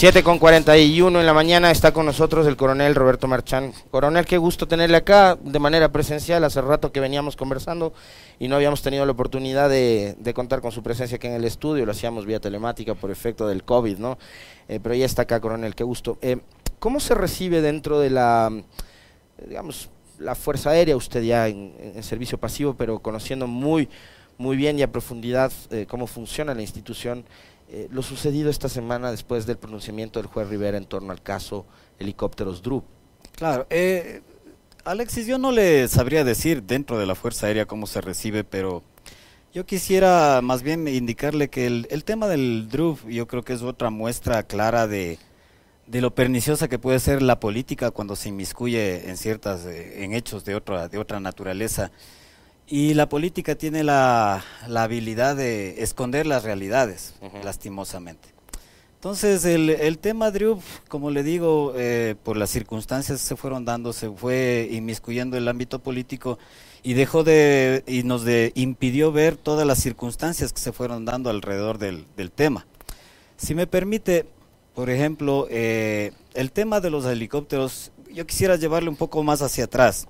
7 con 41 en la mañana está con nosotros el coronel Roberto Marchán. Coronel, qué gusto tenerle acá de manera presencial. Hace rato que veníamos conversando y no habíamos tenido la oportunidad de, contar con su presencia aquí en el estudio. Lo hacíamos vía telemática por efecto del COVID, ¿no? Eh, pero ya está acá, coronel, qué gusto. Eh, ¿Cómo se recibe dentro de la, digamos, la Fuerza Aérea, usted ya en, servicio pasivo, pero conociendo muy, muy bien y a profundidad eh, cómo funciona la institución? Eh, lo sucedido esta semana después del pronunciamiento del juez Rivera en torno al caso helicópteros Drup. Claro, eh, Alexis, yo no le sabría decir dentro de la Fuerza Aérea cómo se recibe, pero yo quisiera más bien indicarle que el, tema del DRUP yo creo que es otra muestra clara de, de, lo perniciosa que puede ser la política cuando se inmiscuye en ciertas eh, en hechos de otra de otra naturaleza y la política tiene la, habilidad de esconder las realidades, lastimosamente. Entonces, el, el tema Drew, como le digo, eh, por las circunstancias que se fueron dando, se fue inmiscuyendo el ámbito político y dejó de, y nos de, impidió ver todas las circunstancias que se fueron dando alrededor del, del tema. Si me permite, por ejemplo, eh, el tema de los helicópteros, yo quisiera llevarle un poco más hacia atrás.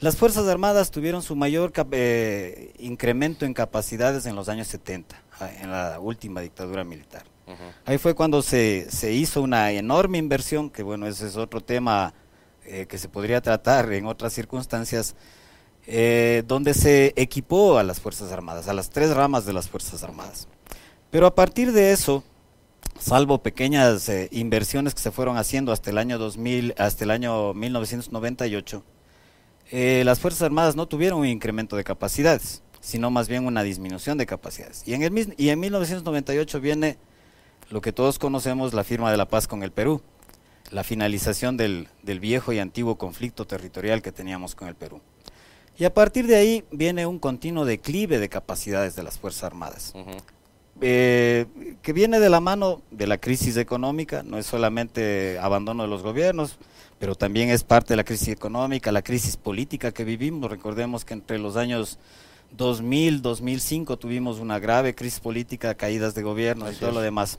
Las Fuerzas Armadas tuvieron su mayor eh, incremento en capacidades en los años 70, ah, en la última dictadura militar. Ahí fue cuando se, se, hizo una enorme inversión, que bueno, ese es otro tema eh, que se podría tratar en otras circunstancias, eh, donde se equipó a las Fuerzas Armadas, a las tres ramas de las Fuerzas Armadas. Pero a partir de eso, salvo pequeñas inversiones que se fueron haciendo hasta el año 2000, hasta el año 1998, eh, las Fuerzas Armadas no tuvieron un incremento de capacidades, sino más bien una disminución de capacidades. Y en, el, y en 1998 viene lo que todos conocemos, la firma de la paz con el Perú, la finalización del, viejo y antiguo conflicto territorial que teníamos con el Perú. Y a partir de ahí viene un continuo declive de capacidades de las Fuerzas Armadas, eh, que viene de la mano de la crisis económica, no es solamente abandono de los gobiernos, pero también es parte de la crisis económica, la crisis política que vivimos. Recordemos que entre los años 2000, 2005 tuvimos una grave crisis política, caídas de gobierno y todo lo demás.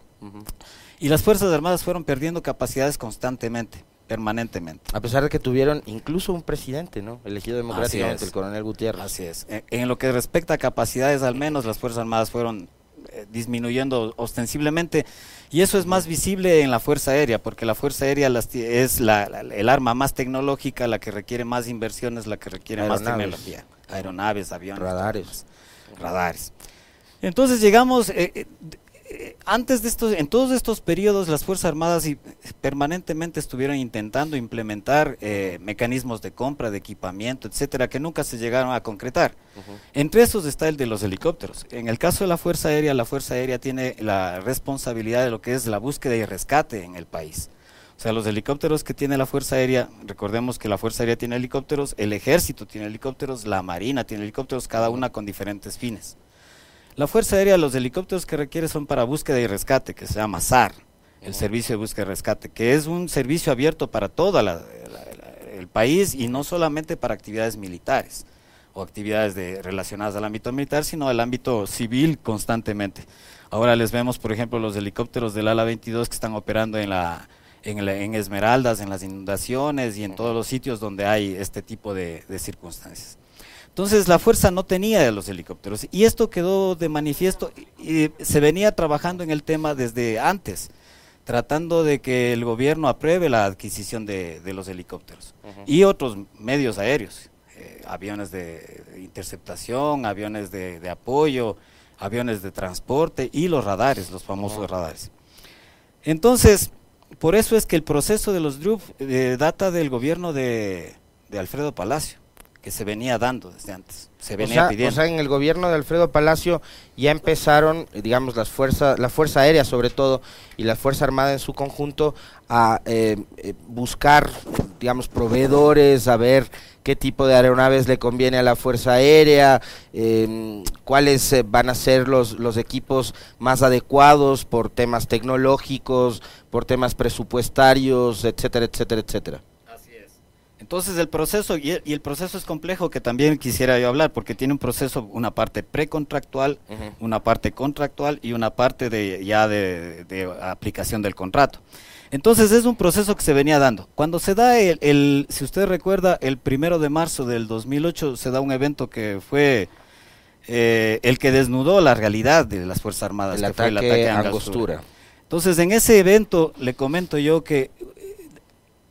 Y las Fuerzas Armadas fueron perdiendo capacidades constantemente, permanentemente. A pesar de que tuvieron incluso un presidente, ¿no? Elegido democráticamente, el coronel Gutiérrez. Así es. En, lo que respecta a capacidades, al menos las Fuerzas Armadas fueron eh, disminuyendo ostensiblemente y eso es más visible en la Fuerza Aérea, porque la Fuerza Aérea es la, el arma más tecnológica, la que requiere más inversiones, la que requiere más tecnología. Aeronaves, aviones. Radares. Radares. Entonces llegamos, eh, eh, eh, antes de estos, en todos estos periodos las Fuerzas Armadas permanentemente estuvieron intentando implementar eh, mecanismos de compra, de equipamiento, etcétera, que nunca se llegaron a concretar. Entre esos está el de los helicópteros. En el caso de la Fuerza Aérea, la Fuerza Aérea tiene la responsabilidad de lo que es la búsqueda y rescate en el país. O sea, los helicópteros que tiene la Fuerza Aérea, recordemos que la Fuerza Aérea tiene helicópteros, el Ejército tiene helicópteros, la Marina tiene helicópteros, cada una con diferentes fines. La Fuerza Aérea, los helicópteros que requiere son para búsqueda y rescate, que se llama SAR, el Servicio de Búsqueda y Rescate, que es un servicio abierto para todo el país y no solamente para actividades militares o actividades de, relacionadas al ámbito militar, sino al ámbito civil constantemente. Ahora les vemos, por ejemplo, los helicópteros del ala 22 que están operando en la en, Esmeraldas, en las inundaciones y en todos los sitios donde hay este tipo de circunstancias. Entonces la fuerza no tenía los helicópteros. Y esto quedó de manifiesto y se venía trabajando en el tema desde antes, tratando de que el gobierno apruebe la adquisición de, los helicópteros y otros medios aéreos, eh, aviones de interceptación, aviones de, apoyo, aviones de transporte y los radares, los famosos radares. Entonces, por eso es que el proceso de los DRUP eh, data del gobierno de Alfredo Palacio que se venía dando desde antes, se venía pidiendo. O sea, en el gobierno de Alfredo Palacio ya empezaron, digamos, las fuerzas, la Fuerza Aérea sobre todo, y la Fuerza Armada en su conjunto, a eh, eh, buscar, digamos, proveedores, a ver qué tipo de aeronaves le conviene a la Fuerza Aérea, em, cuáles eh, van a ser los, los equipos más adecuados por temas tecnológicos, por temas presupuestarios, etcétera, etcétera, etcétera. Entonces el proceso, y el, proceso es complejo que también quisiera yo hablar, porque tiene un proceso, una parte precontractual, una parte contractual y una parte de ya de, aplicación del contrato. Entonces es un proceso que se venía dando. Cuando se da el, si usted recuerda, el primero de marzo del 2008 se da un evento que fue eh, el que desnudó la realidad de las Fuerzas Armadas, el ataque fue el ataque a Angostura. Entonces en ese evento le comento yo que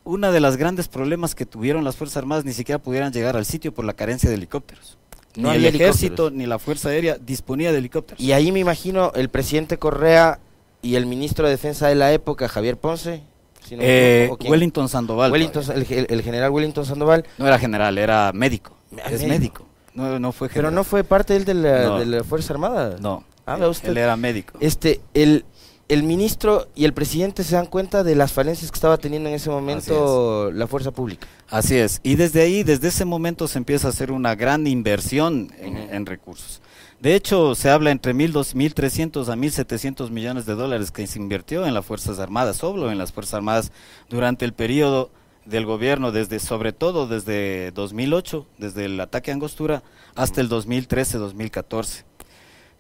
uno de los grandes problemas que tuvieron las Fuerzas Armadas ni siquiera pudieran llegar al sitio por la carencia de helicópteros. No ni el ejército ni la Fuerza Aérea disponía de helicópteros. Y ahí me imagino el presidente Correa y el ministro de Defensa de la época, Javier Ponce. Eh, Wellington Sandoval. el, general Wellington Sandoval. No era general, era médico. Ah, es médico. No, no fue Pero no fue parte él de la, de la Fuerza Armada. No. Ah, Él era médico. Este, el, el ministro y el presidente se dan cuenta de las falencias que estaba teniendo en ese momento la fuerza pública. Así es, y desde ahí, desde ese momento se empieza a hacer una gran inversión en, recursos. De hecho, se habla entre 1.300 a 1.700 millones de dólares que se invirtió en las Fuerzas Armadas, solo en las Fuerzas Armadas, durante el periodo del gobierno, desde sobre todo desde 2008, desde el ataque a Angostura, hasta el 2013-2014.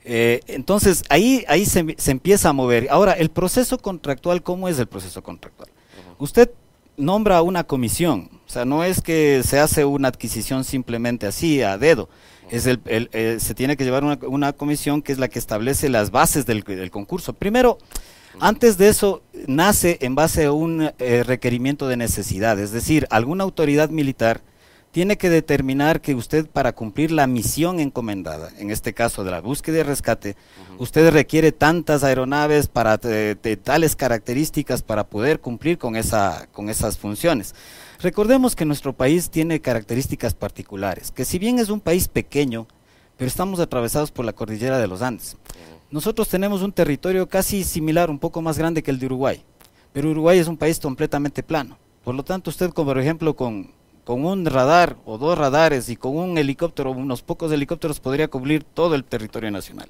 Eh, entonces, ahí, ahí se, se, empieza a mover. Ahora, el proceso contractual, ¿cómo es el proceso contractual? Usted nombra una comisión, o sea, no es que se hace una adquisición simplemente así, a dedo. Es el, eh, se tiene que llevar una, una, comisión que es la que establece las bases del, del concurso. Primero, antes de eso, nace en base a un eh, requerimiento de necesidad, es decir, alguna autoridad militar tiene que determinar que usted para cumplir la misión encomendada, en este caso de la búsqueda y rescate, usted requiere tantas aeronaves para de, tales características para poder cumplir con esa con esas funciones. Recordemos que nuestro país tiene características particulares, que si bien es un país pequeño, pero estamos atravesados por la cordillera de los Andes. Nosotros tenemos un territorio casi similar, un poco más grande que el de Uruguay, pero Uruguay es un país completamente plano. Por lo tanto, usted, como por ejemplo, con con un radar o dos radares y con un helicóptero, unos pocos helicópteros, podría cubrir todo el territorio nacional.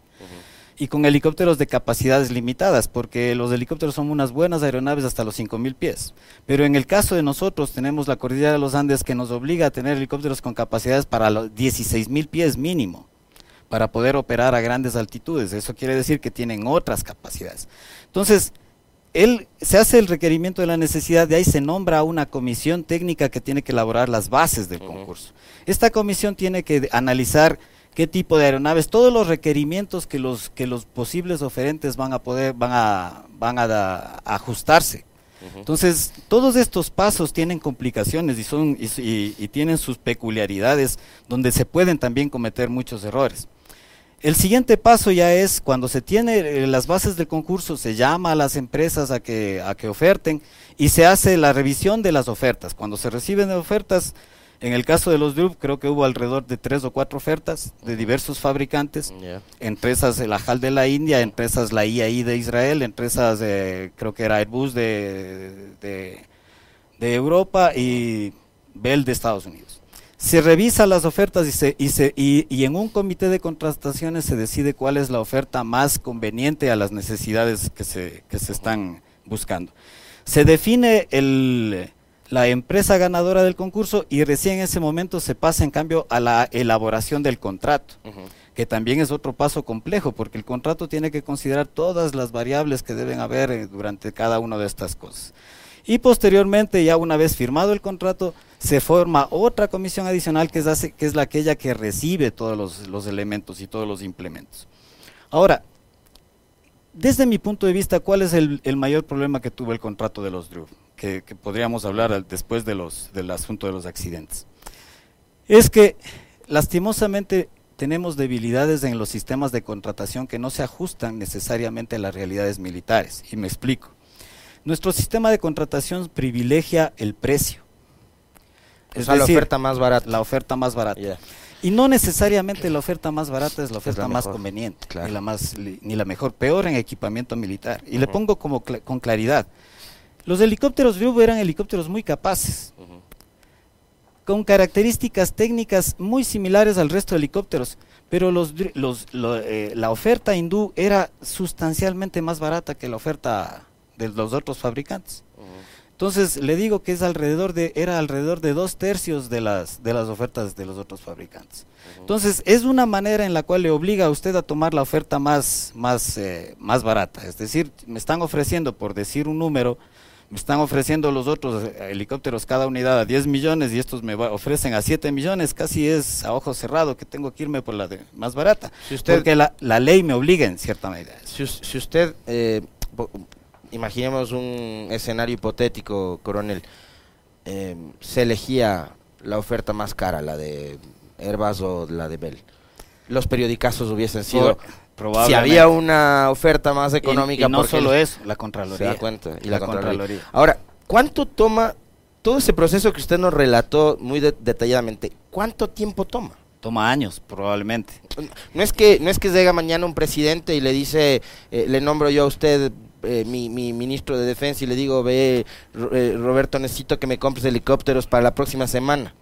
Y con helicópteros de capacidades limitadas, porque los helicópteros son unas buenas aeronaves hasta los 5.000 pies. Pero en el caso de nosotros, tenemos la cordillera de los Andes que nos obliga a tener helicópteros con capacidades para los 16.000 pies mínimo, para poder operar a grandes altitudes. Eso quiere decir que tienen otras capacidades. Entonces, él se hace el requerimiento de la necesidad, de ahí se nombra a una comisión técnica que tiene que elaborar las bases del concurso. Esta comisión tiene que analizar qué tipo de aeronaves, todos los requerimientos que los que los posibles oferentes van a poder van a van a, ajustarse. Entonces, todos estos pasos tienen complicaciones y son y tienen sus peculiaridades donde se pueden también cometer muchos errores. El siguiente paso ya es cuando se tiene eh, las bases del concurso, se llama a las empresas a que, a que oferten y se hace la revisión de las ofertas. Cuando se reciben ofertas, en el caso de los DRUP, creo que hubo alrededor de tres o cuatro ofertas de diversos fabricantes, empresas la HAL de la India, empresas la IAI de Israel, empresas creo que era Airbus de, de, de Europa y Bell de Estados Unidos se revisa las ofertas y, se, y, se, y, en un comité de contrataciones se decide cuál es la oferta más conveniente a las necesidades que se, que se están buscando. Se define el, la empresa ganadora del concurso y recién en ese momento se pasa en cambio a la elaboración del contrato. que también es otro paso complejo, porque el contrato tiene que considerar todas las variables que deben haber eh, durante cada una de estas cosas. Y posteriormente, ya una vez firmado el contrato, se forma otra comisión adicional que es, que es la aquella que recibe todos los, elementos y todos los implementos. Ahora, desde mi punto de vista, ¿cuál es el, mayor problema que tuvo el contrato de los DRU? Que, podríamos hablar después de los, del asunto de los accidentes. Es que, lastimosamente, tenemos debilidades en los sistemas de contratación que no se ajustan necesariamente a las realidades militares. Y me explico. Nuestro sistema de contratación privilegia el precio. Es la oferta más barata. La oferta más barata. Y no necesariamente la oferta más barata es la oferta más conveniente, ni la más ni la mejor, peor en equipamiento militar. Y le pongo como con claridad. Los helicópteros Ryugu eran helicópteros muy capaces, con características técnicas muy similares al resto de helicópteros, pero los, los, eh, la oferta hindú era sustancialmente más barata que la oferta de los otros fabricantes. Entonces le digo que es alrededor de, era alrededor de dos tercios de las, de las ofertas de los otros fabricantes. Entonces es una manera en la cual le obliga a usted a tomar la oferta más, más, eh, más barata. Es decir, me están ofreciendo, por decir un número, me están ofreciendo los otros eh, helicópteros cada unidad a 10 millones y estos me ofrecen a 7 millones, casi es a ojo cerrado que tengo que irme por la de más barata. porque la, la, ley me obliga en cierta medida. Si, si usted eh, imaginemos un escenario hipotético, coronel, eh, se elegía la oferta más cara, la de Airbus o la de Bell. Los periodicazos hubiesen sido... Si había una oferta más económica... Y, no solo eso, la Contraloría. Se cuenta, y la, Contraloría. Ahora, ¿cuánto toma todo ese proceso que usted nos relató muy detalladamente? ¿Cuánto tiempo toma? toma años probablemente. No es que no es que llega mañana un presidente y le dice eh, le nombro yo a usted eh, mi, ministro de defensa y le digo, ve, eh, Roberto, necesito que me compres helicópteros para la próxima semana.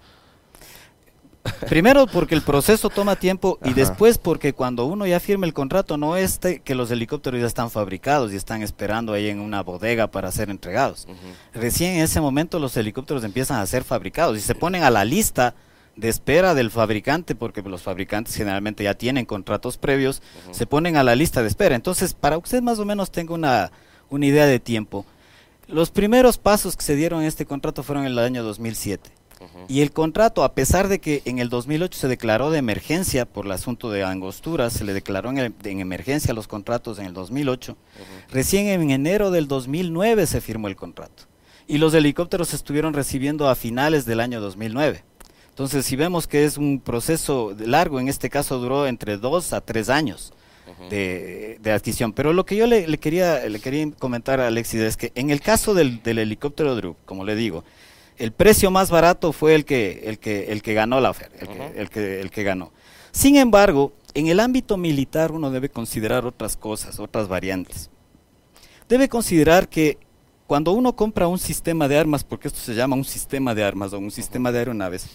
Primero porque el proceso toma tiempo y después porque cuando uno ya firma el contrato no es que los helicópteros ya están fabricados y están esperando ahí en una bodega para ser entregados. Recién en ese momento los helicópteros empiezan a ser fabricados y se ponen a la lista de espera del fabricante, porque los fabricantes generalmente ya tienen contratos previos, se ponen a la lista de espera. Entonces, para usted más o menos tenga una, una idea de tiempo, los primeros pasos que se dieron en este contrato fueron en el año 2007. Y el contrato, a pesar de que en el 2008 se declaró de emergencia por el asunto de Angostura, se le declaró en, en emergencia los contratos en el 2008, recién en enero del 2009 se firmó el contrato. Y los helicópteros se estuvieron recibiendo a finales del año 2009. Entonces, si vemos que es un proceso largo, en este caso duró entre dos a tres años de, adquisición. Pero lo que yo le, quería, le quería comentar a Alexis es que en el caso del, helicóptero Drup, como le digo, el precio más barato fue el que, el que, el que ganó la oferta, el, que, el, que, ganó. Sin embargo, en el ámbito militar uno debe considerar otras cosas, otras variantes. Debe considerar que cuando uno compra un sistema de armas, porque esto se llama un sistema de armas o un sistema de aeronaves,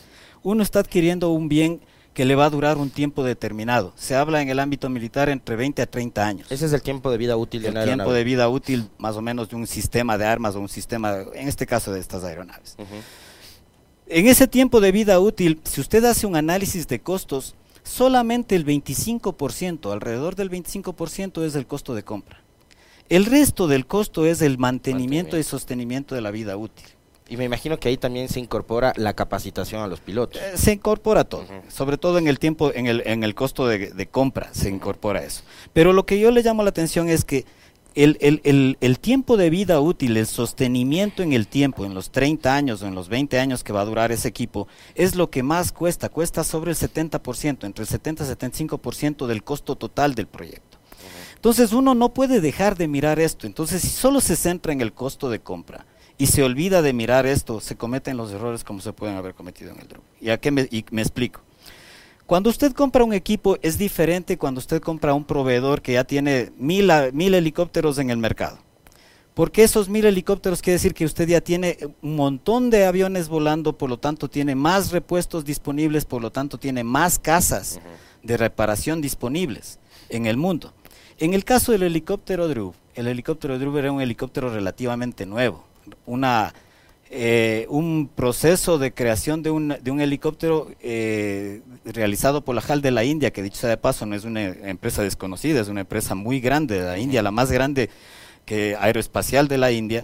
uno está adquiriendo un bien que le va a durar un tiempo determinado. Se habla en el ámbito militar entre 20 a 30 años. Ese es el tiempo de vida útil de El tiempo de vida útil más o menos de un sistema de armas o un sistema, en este caso de estas aeronaves. En ese tiempo de vida útil, si usted hace un análisis de costos, solamente el 25%, alrededor del 25% es el costo de compra. El resto del costo es el mantenimiento y sostenimiento de la vida útil. Y me imagino que ahí también se incorpora la capacitación a los pilotos. Eh, se incorpora todo, sobre todo en el tiempo, en el, en el costo de, compra, se incorpora eso. Pero lo que yo le llamo la atención es que el, el, el, tiempo de vida útil, el sostenimiento en el tiempo, en los 30 años o en los 20 años que va a durar ese equipo, es lo que más cuesta, cuesta sobre el 70%, entre el 70 y 75% del costo total del proyecto. Entonces uno no puede dejar de mirar esto, entonces si solo se centra en el costo de compra, y se olvida de mirar esto, se cometen los errores como se pueden haber cometido en el drone. ¿Y, a qué me, y me explico? Cuando usted compra un equipo es diferente cuando usted compra un proveedor que ya tiene mil, mil helicópteros en el mercado. Porque esos mil helicópteros quiere decir que usted ya tiene un montón de aviones volando, por lo tanto tiene más repuestos disponibles, por lo tanto tiene más casas de reparación disponibles en el mundo. En el caso del helicóptero Drew, el helicóptero Drew era un helicóptero relativamente nuevo una eh, un proceso de creación de un, de un helicóptero eh, realizado por la HAL de la India, que dicho sea de paso no es una empresa desconocida, es una empresa muy grande de la India, la más grande que aeroespacial de la India.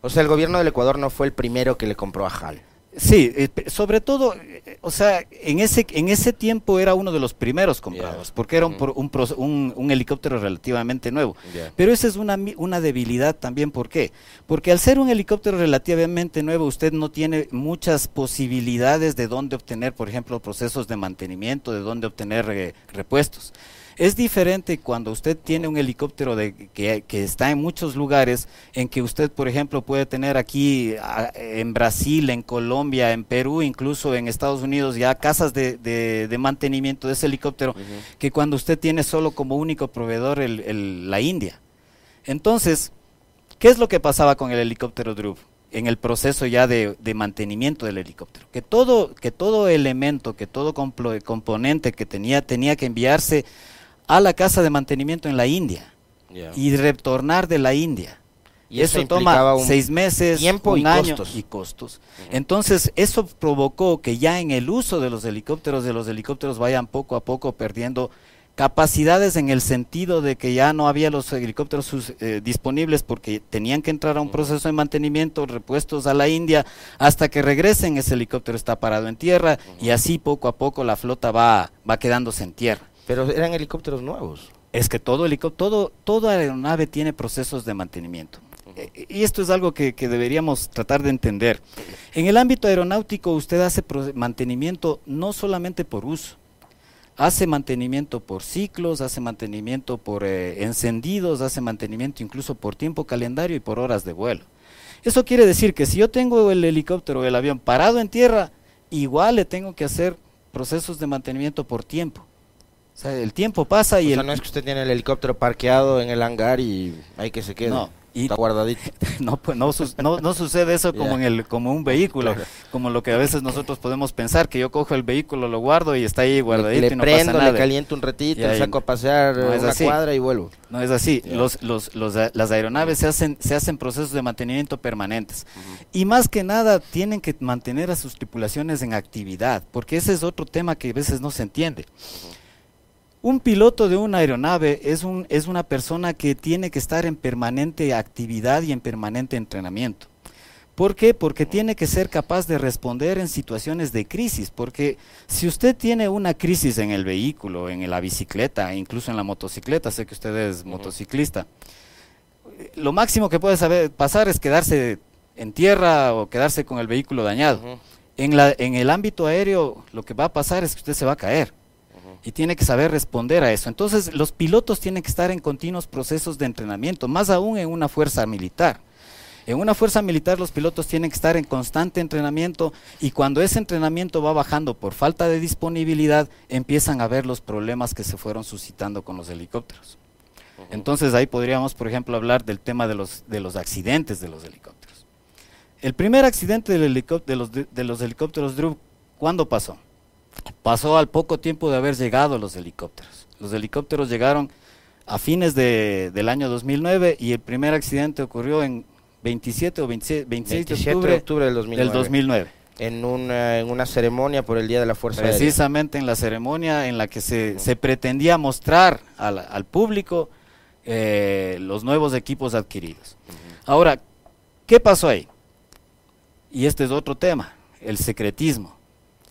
O sea, el gobierno del Ecuador no fue el primero que le compró a HAL. Sí, sobre todo, eh, o sea, en ese en ese tiempo era uno de los primeros comprados, porque era un, un, un, helicóptero relativamente nuevo. Pero esa es una, una debilidad también, ¿por qué? Porque al ser un helicóptero relativamente nuevo, usted no tiene muchas posibilidades de dónde obtener, por ejemplo, procesos de mantenimiento, de dónde obtener eh, repuestos. Es diferente cuando usted tiene un helicóptero de, que, está en muchos lugares, en que usted, por ejemplo, puede tener aquí en Brasil, en Colombia, en Perú, incluso en Estados Unidos, ya casas de, mantenimiento de ese helicóptero, que cuando usted tiene solo como único proveedor el, la India. Entonces, ¿qué es lo que pasaba con el helicóptero Drup? en el proceso ya de, mantenimiento del helicóptero. Que todo, que todo elemento, que todo componente que tenía, tenía que enviarse a la casa de mantenimiento en la India y retornar de la India. Y eso, toma seis meses, tiempo un y año costos. y costos. Entonces, eso provocó que ya en el uso de los helicópteros, de los helicópteros vayan poco a poco perdiendo capacidades en el sentido de que ya no había los helicópteros eh, disponibles porque tenían que entrar a un proceso de mantenimiento, repuestos a la India, hasta que regresen ese helicóptero está parado en tierra y así poco a poco la flota va, va quedándose en tierra. Pero eran helicópteros nuevos. Es que todo helicóptero, todo, toda aeronave tiene procesos de mantenimiento. Eh, y esto es algo que, deberíamos tratar de entender. En el ámbito aeronáutico usted hace mantenimiento no solamente por uso, hace mantenimiento por ciclos, hace mantenimiento por eh, encendidos, hace mantenimiento incluso por tiempo calendario y por horas de vuelo. Eso quiere decir que si yo tengo el helicóptero o el avión parado en tierra, igual le tengo que hacer procesos de mantenimiento por tiempo. O sea, el tiempo pasa y... O sea, no es que usted tiene el helicóptero parqueado en el hangar y hay que se quede. No, está guardadito. No, pues no, no, sucede eso como en el como un vehículo, como lo que a veces nosotros podemos pensar que yo cojo el vehículo, lo guardo y está ahí guardadito le, y no prendo, pasa nada. le caliento un ratito, le saco a pasear no una cuadra y vuelvo. No es así. Los, los, los, las aeronaves se hacen se hacen procesos de mantenimiento permanentes y más que nada tienen que mantener a sus tripulaciones en actividad, porque ese es otro tema que a veces no se entiende. Un piloto de una aeronave es, un, es una persona que tiene que estar en permanente actividad y en permanente entrenamiento. ¿Por qué? Porque tiene que ser capaz de responder en situaciones de crisis, porque si usted tiene una crisis en el vehículo, en la bicicleta, incluso en la motocicleta, sé que usted es motociclista, lo máximo que puede saber, pasar es quedarse en tierra o quedarse con el vehículo dañado. en, la, en el ámbito aéreo lo que va a pasar es que usted se va a caer y tiene que saber responder a eso. Entonces, los pilotos tienen que estar en continuos procesos de entrenamiento, más aún en una fuerza militar. En una fuerza militar los pilotos tienen que estar en constante entrenamiento y cuando ese entrenamiento va bajando por falta de disponibilidad, empiezan a ver los problemas que se fueron suscitando con los helicópteros. Entonces ahí podríamos, por ejemplo, hablar del tema de los, de los accidentes de los helicópteros. El primer accidente del de, los, de, los helicópteros Drew, ¿cuándo pasó? Pasó al poco tiempo de haber llegado los helicópteros. Los helicópteros llegaron a fines de, del año 2009 y el primer accidente ocurrió en 27 o 26, de octubre, del, 2009. En una, en una ceremonia por el Día de la Fuerza Precisamente en la ceremonia en la que se, se pretendía mostrar al, al público eh, los nuevos equipos adquiridos. Ahora, ¿qué pasó ahí? Y este es otro tema, el secretismo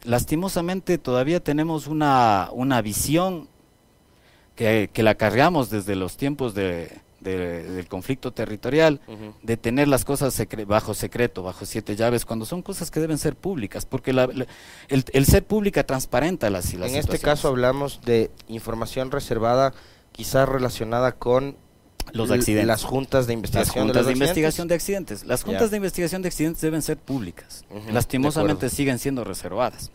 lastimosamente todavía tenemos una, una visión que, la cargamos desde los tiempos de, del conflicto territorial, de tener las cosas bajo secreto, bajo siete llaves, cuando son cosas que deben ser públicas, porque el, ser pública transparenta las, las En este caso hablamos de información reservada, quizás relacionada con los accidentes. Las juntas de investigación. Las juntas de, investigación de accidentes. Las juntas de investigación de accidentes deben ser públicas. Lastimosamente siguen siendo reservadas.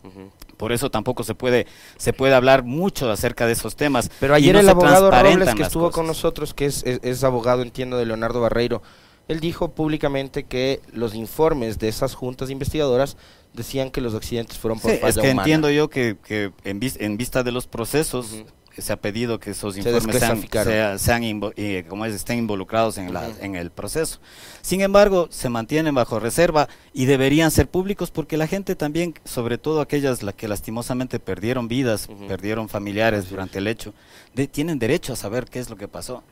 Por eso tampoco se puede se puede hablar mucho acerca de esos temas. Pero ayer el abogado Robles que estuvo con nosotros, que es, es, abogado, entiendo, de Leonardo Barreiro, él dijo públicamente que los informes de esas juntas investigadoras decían que los accidentes fueron por sí, es que entiendo yo que, que en, en, vista de los procesos se ha pedido que esos informes sean, eh, como estén involucrados en, la, en el proceso. Sin embargo, se mantienen bajo reserva y deberían ser públicos porque la gente también, sobre todo aquellas la que lastimosamente perdieron vidas, perdieron familiares durante el hecho, tienen derecho a saber qué es lo que pasó.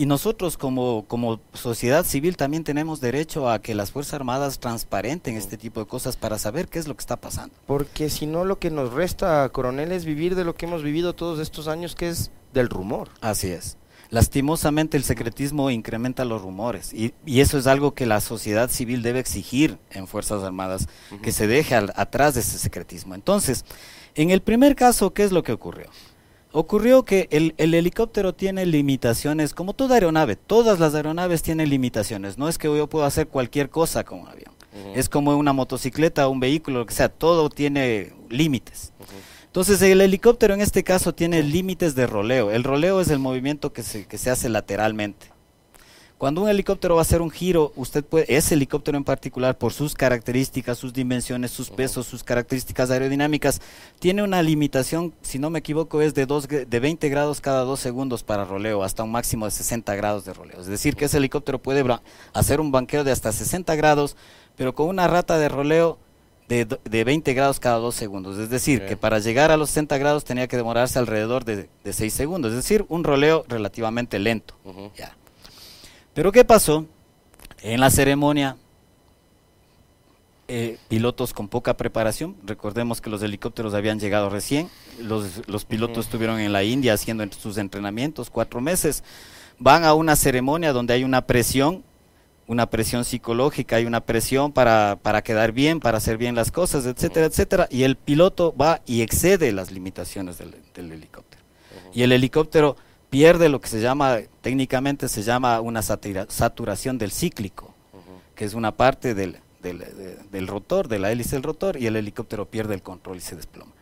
Y nosotros como, como sociedad civil también tenemos derecho a que las Fuerzas Armadas transparenten este tipo de cosas para saber qué es lo que está pasando. Porque si no lo que nos resta, coronel, es vivir de lo que hemos vivido todos estos años, que es del rumor. Así es. Lastimosamente el secretismo incrementa los rumores y, y eso es algo que la sociedad civil debe exigir en Fuerzas Armadas, que se deje atrás de ese secretismo. Entonces, en el primer caso, ¿qué es lo que ocurrió? Ocurrió que el, helicóptero tiene limitaciones, como toda aeronave, todas las aeronaves tienen limitaciones, no es que yo pueda hacer cualquier cosa con un avión, es como una motocicleta, un vehículo, lo que sea, todo tiene límites. Entonces el helicóptero en este caso tiene límites de roleo, el roleo es el movimiento que se, que se hace lateralmente. Cuando un helicóptero va a hacer un giro, usted puede, ese helicóptero en particular, por sus características, sus dimensiones, sus pesos, sus características aerodinámicas, tiene una limitación, si no me equivoco, es de, dos, de 20 grados cada dos segundos para roleo, hasta un máximo de 60 grados de roleo. Es decir, que ese helicóptero puede hacer un banqueo de hasta 60 grados, pero con una rata de roleo de, de 20 grados cada dos segundos. Es decir, que para llegar a los 60 grados tenía que demorarse alrededor de, de 6 segundos. Es decir, un roleo relativamente lento. ya. Pero ¿qué pasó? En la ceremonia, eh, pilotos con poca preparación, recordemos que los helicópteros habían llegado recién, los, los pilotos estuvieron en la India haciendo sus entrenamientos cuatro meses, van a una ceremonia donde hay una presión, una presión psicológica, hay una presión para, para quedar bien, para hacer bien las cosas, etcétera, etcétera, y el piloto va y excede las limitaciones del, del helicóptero. Y el helicóptero pierde lo que se llama, técnicamente se llama una saturación del cíclico, que es una parte del, del, rotor, de la hélice del rotor, y el helicóptero pierde el control y se desploma.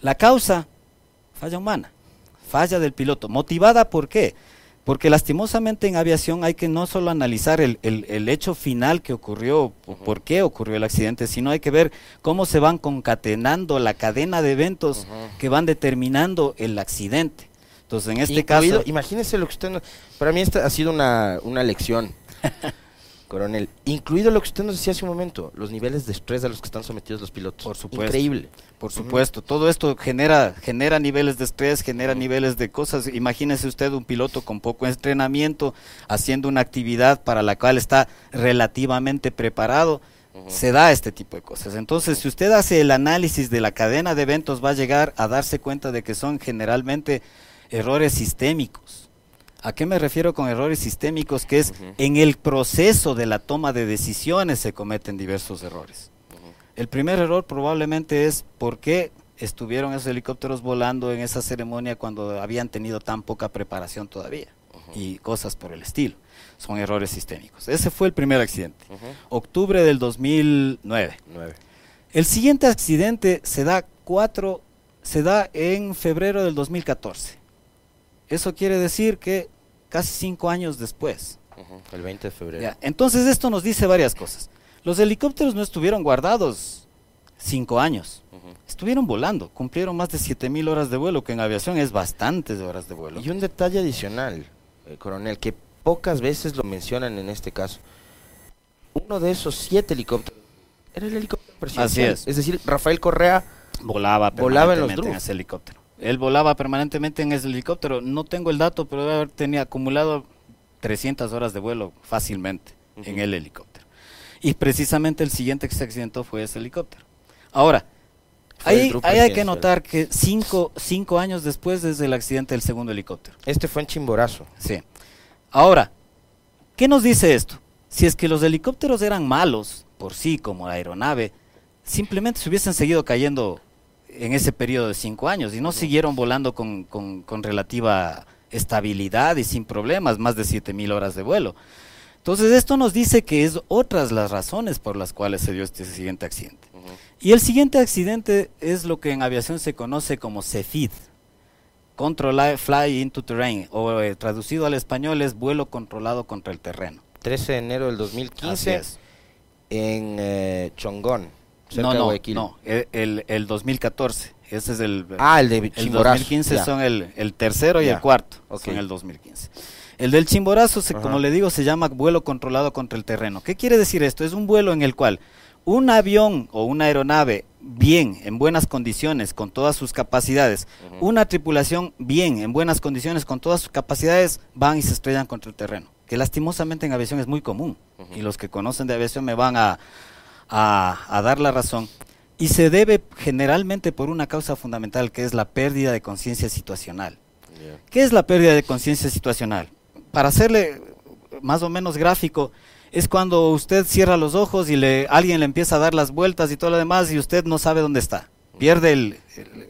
La causa, falla humana, falla del piloto. ¿Motivada por qué? Porque lastimosamente en aviación hay que no solo analizar el, el, hecho final que ocurrió, por qué ocurrió el accidente, sino hay que ver cómo se van concatenando la cadena de eventos que van determinando el accidente. Entonces, en este caso... Imagínese lo que usted... para mí esta ha sido una, una lección, coronel. Incluido lo que usted nos decía hace un momento, los niveles de estrés a los que están sometidos los pilotos. Por supuesto. Increíble. Por supuesto. Todo esto genera, genera niveles de estrés, genera niveles de cosas. Imagínese usted un piloto con poco entrenamiento, haciendo una actividad para la cual está relativamente preparado se da este tipo de cosas. Entonces, si usted hace el análisis de la cadena de eventos, va a llegar a darse cuenta de que son generalmente errores sistémicos. ¿A qué me refiero con errores sistémicos? Que es en el proceso de la toma de decisiones se cometen diversos errores. El primer error probablemente es por qué estuvieron esos helicópteros volando en esa ceremonia cuando habían tenido tan poca preparación todavía y cosas por el estilo. Son errores sistémicos. Ese fue el primer accidente. Octubre del 2009. El siguiente accidente se da cuatro, se da en febrero del 2014. Eso quiere decir que casi cinco años después. el 20 de febrero. entonces esto nos dice varias cosas. Los helicópteros no estuvieron guardados cinco años. Estuvieron volando, cumplieron más de 7000 horas de vuelo, que en aviación es bastantes horas de vuelo. Y un detalle adicional, eh, coronel, que pocas veces lo mencionan en este caso. Uno de esos siete helicópteros era el helicóptero presidencial. Así es. Es decir, Rafael Correa volaba, volaba en los en ese helicóptero. Él volaba permanentemente en ese helicóptero. No tengo el dato, pero debe haber tenido acumulado 300 horas de vuelo fácilmente en el helicóptero. Y precisamente el siguiente que se accidentó fue ese helicóptero. Ahora, ahí, hay que notar que cinco, cinco años después desde el accidente del segundo helicóptero. Este fue en Chimborazo. Sí. Ahora, ¿qué nos dice esto? Si es que los helicópteros eran malos por sí como aeronave, simplemente se hubiesen seguido cayendo en ese periodo de cinco años y no siguieron volando con, con, relativa estabilidad y sin problemas, más de siete mil horas de vuelo. Entonces esto nos dice que es otras las razones por las cuales se dio este siguiente accidente. Y el siguiente accidente es lo que en aviación se conoce como CFID, Control Fly into Terrain, o eh, traducido al español es vuelo controlado contra el terreno. 13 de enero del 2015 en eh, Chongón no, no, no, el, el, 2014. Ese es el. Ah, el de Chimborazo. El 2015 son el, el, tercero y el cuarto. Son el 2015. El del Chimborazo, como le digo, se llama vuelo controlado contra el terreno. ¿Qué quiere decir esto? Es un vuelo en el cual un avión o una aeronave bien, en buenas condiciones, con todas sus capacidades, una tripulación bien, en buenas condiciones, con todas sus capacidades, van y se estrellan contra el terreno. Que lastimosamente en aviación es muy común. Y los que conocen de aviación me van a, a, dar la razón y se debe generalmente por una causa fundamental que es la pérdida de conciencia situacional. ¿Qué es la pérdida de conciencia situacional? Para hacerle más o menos gráfico, es cuando usted cierra los ojos y le, alguien le empieza a dar las vueltas y todo lo demás y usted no sabe dónde está. Pierde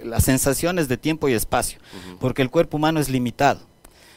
las sensaciones de tiempo y espacio, porque el cuerpo humano es limitado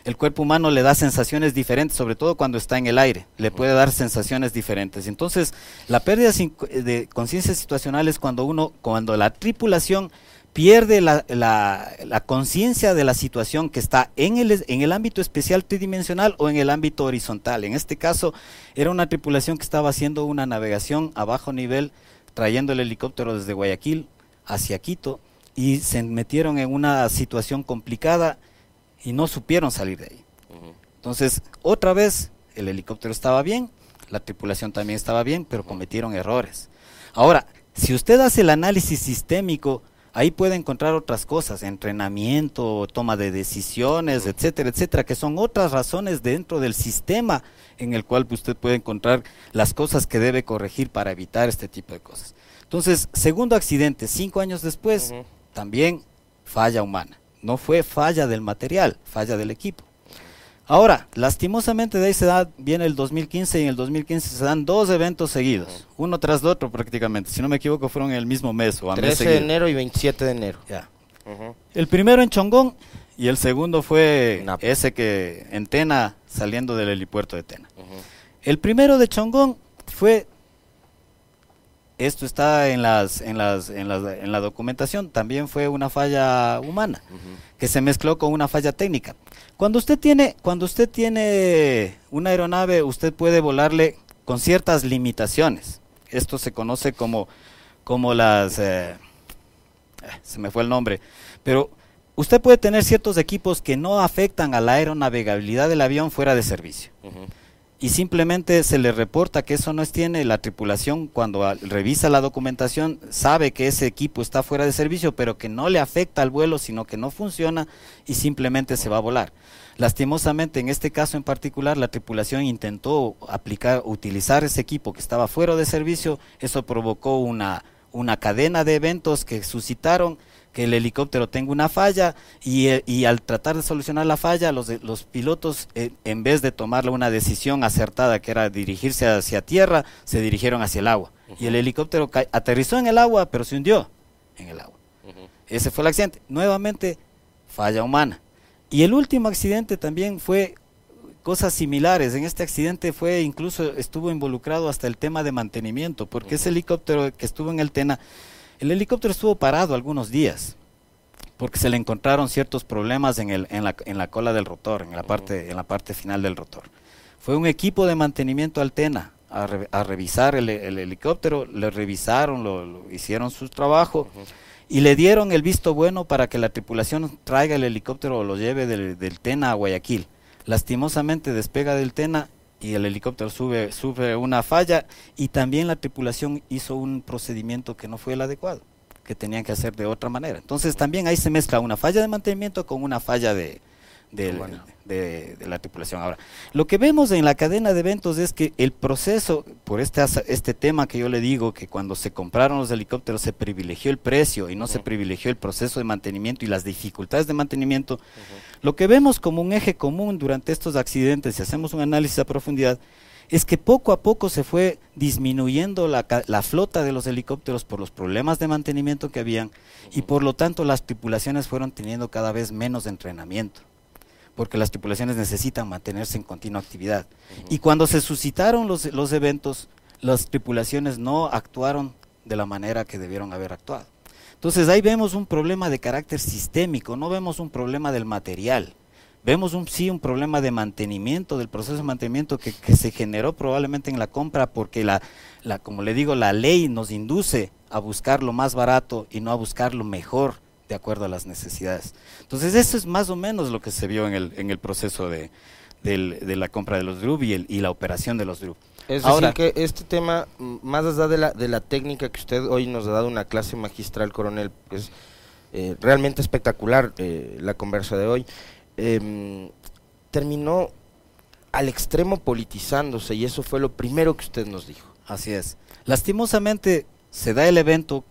el cuerpo humano le da sensaciones diferentes, sobre todo cuando está en el aire, le puede dar sensaciones diferentes. Entonces, la pérdida de conciencia situacional es cuando uno, cuando la tripulación pierde la, la, conciencia de la situación que está en el, en el ámbito especial tridimensional o en el ámbito horizontal. En este caso, era una tripulación que estaba haciendo una navegación a bajo nivel, trayendo el helicóptero desde Guayaquil hacia Quito, y se metieron en una situación complicada y no supieron salir de ahí. Entonces, otra vez, el helicóptero estaba bien, la tripulación también estaba bien, pero cometieron errores. Ahora, si usted hace el análisis sistémico, Ahí puede encontrar otras cosas, entrenamiento, toma de decisiones, etcétera, etcétera, que son otras razones dentro del sistema en el cual usted puede encontrar las cosas que debe corregir para evitar este tipo de cosas. Entonces, segundo accidente, cinco años después, también falla humana. No fue falla del material, falla del equipo. Ahora, lastimosamente de ahí se da, viene el 2015 y en el 2015 se dan dos eventos seguidos, uno tras otro prácticamente. Si no me equivoco, fueron en el mismo mes o a 13 de enero y 27 de enero. Ya. El primero en Chongón y el segundo fue ese que en Tena, saliendo del helipuerto de Tena. El primero de Chongón fue esto está en las en las en, en la documentación también fue una falla humana que se mezcló con una falla técnica. Cuando usted tiene, cuando usted tiene una aeronave, usted puede volarle con ciertas limitaciones. Esto se conoce como, como las, eh, se me fue el nombre, pero usted puede tener ciertos equipos que no afectan a la aeronavegabilidad del avión fuera de servicio y simplemente se le reporta que eso no es tiene la tripulación cuando revisa la documentación sabe que ese equipo está fuera de servicio pero que no le afecta al vuelo sino que no funciona y simplemente se va a volar. Lastimosamente en este caso en particular la tripulación intentó aplicar utilizar ese equipo que estaba fuera de servicio. Eso provocó una una cadena de eventos que suscitaron que el helicóptero tenga una falla y, eh, y al tratar de solucionar la falla, los, los pilotos, eh, en vez de tomar una decisión acertada, que era dirigirse hacia tierra, se dirigieron hacia el agua. Y el helicóptero aterrizó en el agua, pero se hundió en el agua. Ese fue el accidente. Nuevamente, falla humana. Y el último accidente también fue cosas similares. En este accidente fue incluso estuvo involucrado hasta el tema de mantenimiento, porque ese helicóptero que estuvo en el Tena el helicóptero estuvo parado algunos días porque se le encontraron ciertos problemas en, el, en, la, en la cola del rotor, en la, parte, en la parte final del rotor. Fue un equipo de mantenimiento Altena a, a revisar el, helicóptero, le revisaron, lo, hicieron su trabajo y le dieron el visto bueno para que la tripulación traiga el helicóptero o lo lleve del, del Tena a Guayaquil. Lastimosamente despega del Tena y el helicóptero sube, sufre una falla y también la tripulación hizo un procedimiento que no fue el adecuado, que tenían que hacer de otra manera. Entonces también ahí se mezcla una falla de mantenimiento con una falla de, de, la tripulación. Ahora, lo que vemos en la cadena de eventos es que el proceso, por este, este tema que yo le digo, que cuando se compraron los helicópteros se privilegió el precio y no se privilegió el proceso de mantenimiento y las dificultades de mantenimiento, lo que vemos como un eje común durante estos accidentes, si hacemos un análisis a profundidad, es que poco a poco se fue disminuyendo la, la, flota de los helicópteros por los problemas de mantenimiento que habían y por lo tanto las tripulaciones fueron teniendo cada vez menos entrenamiento porque las tripulaciones necesitan mantenerse en continua actividad. Y cuando se suscitaron los, los eventos, las tripulaciones no actuaron de la manera que debieron haber actuado. Entonces ahí vemos un problema de carácter sistémico, no vemos un problema del material. Vemos un, sí un problema de mantenimiento, del proceso de mantenimiento que, que se generó probablemente en la compra porque la, la, como le digo, la ley nos induce a buscar lo más barato y no a buscar lo mejor de acuerdo a las necesidades. Entonces, eso es más o menos lo que se vio en el, en el proceso de, de la compra de los DRUB y, y, la operación de los DRUB. Es Ahora, decir, que este tema, más allá de la, de la técnica que usted hoy nos ha dado una clase magistral, coronel, es eh, realmente espectacular eh, la conversa de hoy, em, terminó al extremo politizándose y eso fue lo primero que usted nos dijo. Así es. Lastimosamente, se da el evento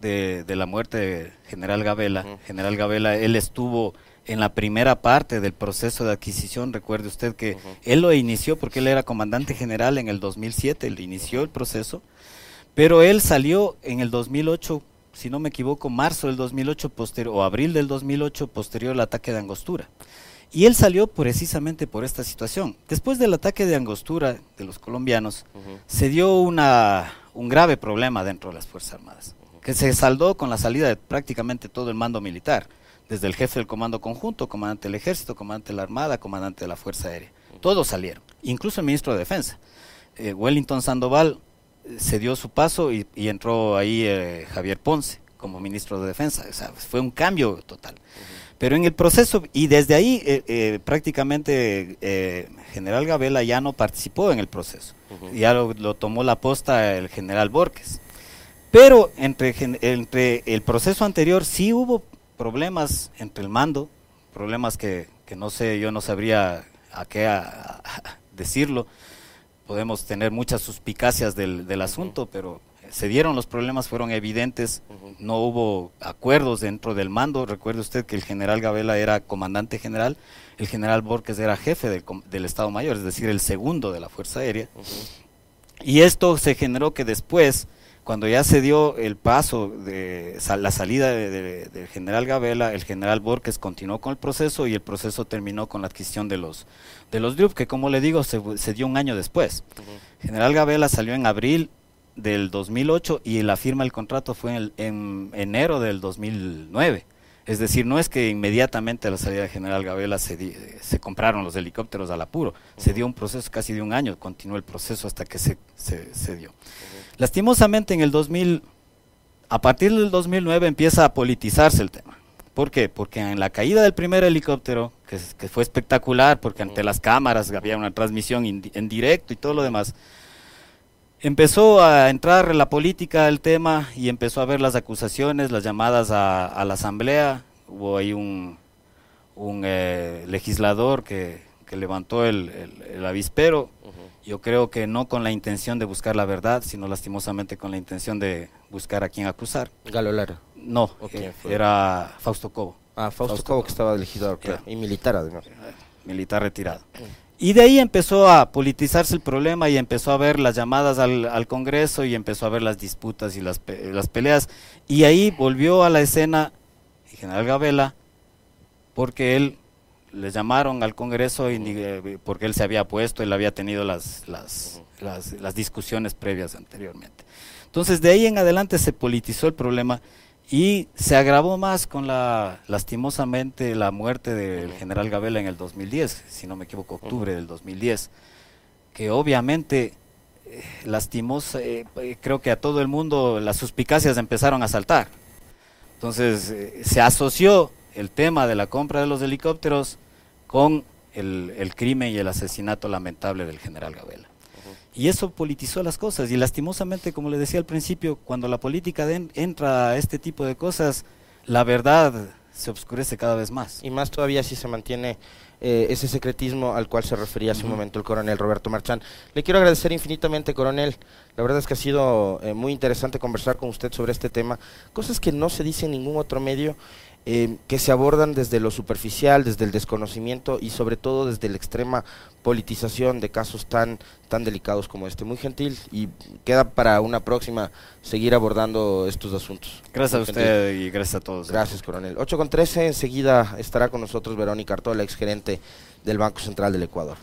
de, de, la muerte de General Gabela. General Gabela, él estuvo en la primera parte del proceso de adquisición. Recuerde usted que él lo inició porque él era comandante general en el 2007, él inició el proceso, pero él salió en el 2008, si no me equivoco, marzo del 2008 posterior, o abril del 2008 posterior al ataque de Angostura. Y él salió precisamente por esta situación. Después del ataque de Angostura de los colombianos, se dio una, un grave problema dentro de las Fuerzas Armadas. que se saldó con la salida de prácticamente todo el mando militar, desde el jefe del comando conjunto, comandante del ejército, comandante de la armada, comandante de la fuerza aérea. Todos salieron, incluso el ministro de defensa. Eh, Wellington Sandoval eh, se dio su paso y, entró ahí eh, Javier Ponce como ministro de defensa. O sea, fue un cambio total. Pero en el proceso, y desde ahí prácticamente general Gabela ya no participó en el proceso. Ya lo, lo, tomó la posta el general Borges. Pero entre, entre el proceso anterior sí hubo problemas entre el mando, problemas que, que no sé, yo no sabría a qué decirlo. Podemos tener muchas suspicacias del, del asunto, pero se dieron los problemas, fueron evidentes, no hubo acuerdos dentro del mando. Recuerde usted que el general Gabela era comandante general, el general Borges era jefe del, del Estado Mayor, es decir, el segundo de la Fuerza Aérea. Y esto se generó que después cuando ya se dio el paso de la salida del general Gabela, el general Borges continuó con el proceso y el proceso terminó con la adquisición de los de los que como le digo se, dio un año después. General Gabela salió en abril del 2008 y la firma del contrato fue en, enero del 2009. Es decir, no es que inmediatamente a la salida del general Gabela se, se compraron los helicópteros al apuro, se dio un proceso casi de un año, continuó el proceso hasta que se, se dio. Lastimosamente en el 2000, a partir del 2009 empieza a politizarse el tema. ¿Por qué? Porque en la caída del primer helicóptero, que, fue espectacular, porque ante las cámaras había una transmisión en directo y todo lo demás, empezó a entrar en la política el tema y empezó a ver las acusaciones, las llamadas a, la asamblea. Hubo ahí un, un eh, legislador que, levantó el, el avispero yo creo que no con la intención de buscar la verdad, sino lastimosamente con la intención de buscar a quién acusar. Galo Lara. No, eh, era Fausto Cobo. Ah, Fausto, Cobo, que estaba legislador, y militar además. Militar retirado. Y de ahí empezó a politizarse el problema y empezó a ver las llamadas al, Congreso y empezó a ver las disputas y las, las peleas. Y ahí volvió a la escena el general Gabela, porque él les llamaron al Congreso y eh, porque él se había puesto, él había tenido las, las, las, discusiones previas anteriormente. Entonces de ahí en adelante se politizó el problema y se agravó más con la, lastimosamente, la muerte del general Gabela en el 2010, si no me equivoco, octubre del 2010, que obviamente eh, lastimos, eh, creo que a todo el mundo las suspicacias empezaron a saltar. Entonces se asoció el tema de la compra de los helicópteros con el, crimen y el asesinato lamentable del general Gabela. Y eso politizó las cosas y lastimosamente, como le decía al principio, cuando la política entra a este tipo de cosas, la verdad se oscurece cada vez más. Y más todavía si se mantiene eh, ese secretismo al cual se refería hace un momento el coronel Roberto Marchán. Le quiero agradecer infinitamente, coronel. La verdad es que ha sido eh, muy interesante conversar con usted sobre este tema. Cosas que no se dicen en ningún otro medio eh, que se abordan desde lo superficial, desde el desconocimiento y sobre todo desde la extrema politización de casos tan, tan delicados como este. Muy gentil y queda para una próxima seguir abordando estos asuntos. Gracias a usted y gracias a todos. Gracias, coronel. 8 con 13, enseguida estará con nosotros Verónica Artola, ex gerente del Banco Central del Ecuador.